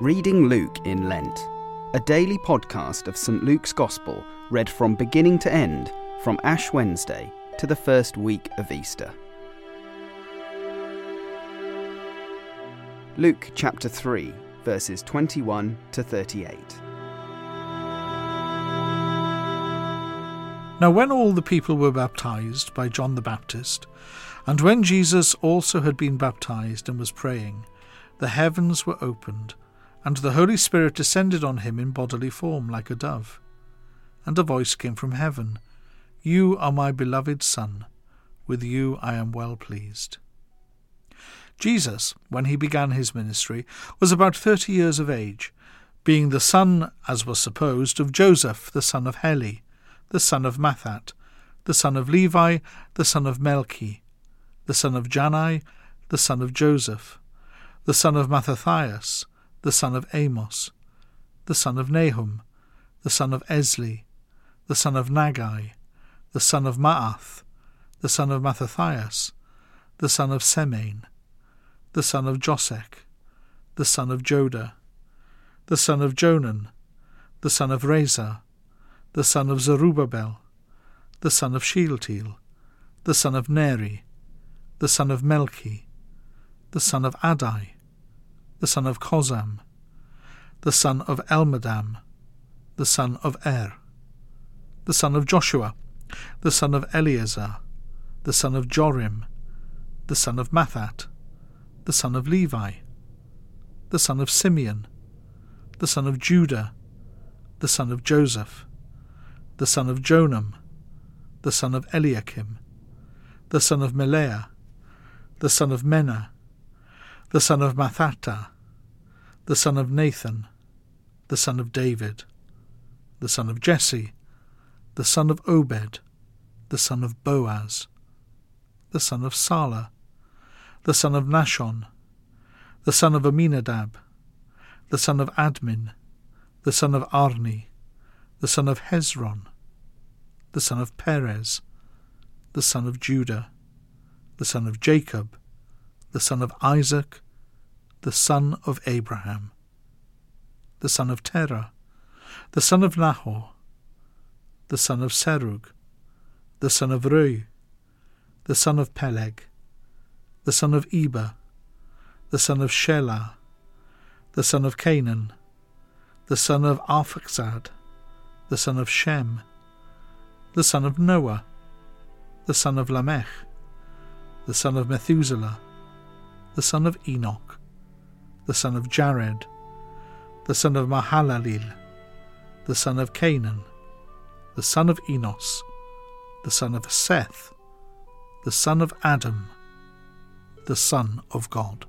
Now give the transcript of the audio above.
Reading Luke in Lent, a daily podcast of St. Luke's Gospel read from beginning to end from Ash Wednesday to the first week of Easter. Luke chapter 3, verses 21 to 38. Now, when all the people were baptized by John the Baptist, and when Jesus also had been baptized and was praying, the heavens were opened, and the Holy Spirit descended on him in bodily form like a dove. And a voice came from heaven You are my beloved Son, with you I am well pleased. Jesus, when he began his ministry, was about thirty years of age, being the son, as was supposed, of Joseph, the son of Heli the son of Matthat, the son of Levi, the son of Melchi, the son of Jannai, the son of Joseph, the son of Mattathias, the son of Amos, the son of Nahum, the son of Esli, the son of Naggai, the son of Maath, the son of Mattathias, the son of Semein, the son of Josech, the son of Joda, the son of Joanan, the son of Rhesa, the son of Zerubbabel, the son of Shealtiel, the son of Neri, the son of Melchi, the son of Addi, the son of Cosam, the son of Elmadam, the son of Er, the son of Joshua, the son of Eleazar, the son of Jorim, the son of Matthat, the son of Levi, the son of Simeon, the son of Judah, the son of Joseph, the son of Jonam, the son of Eliakim, the son of Melea, the son of Menna, the son of Mattatha, the son of Nathan, the son of David, the son of Jesse, the son of Obed, the son of Boaz, the son of Sala, the son of Nahshon, the son of Amminadab, the son of Admin, the son of Arni, the son of Hezron, the son of Perez, the son of Judah, the son of Jacob, the son of Isaac, the son of Abraham, the son of Terah, the son of Nahor, the son of Serug, the son of Reu, the son of Peleg, the son of Eber, the son of Shelah, the son of Cainan, the son of Arphaxad, the son of Shem, the son of Noah, the son of Lamech, the son of Methuselah, the son of Enoch, the son of Jared, the son of Mahalalel, the son of Cainan, the son of Enos, the son of Seth, the son of Adam, the Son of God.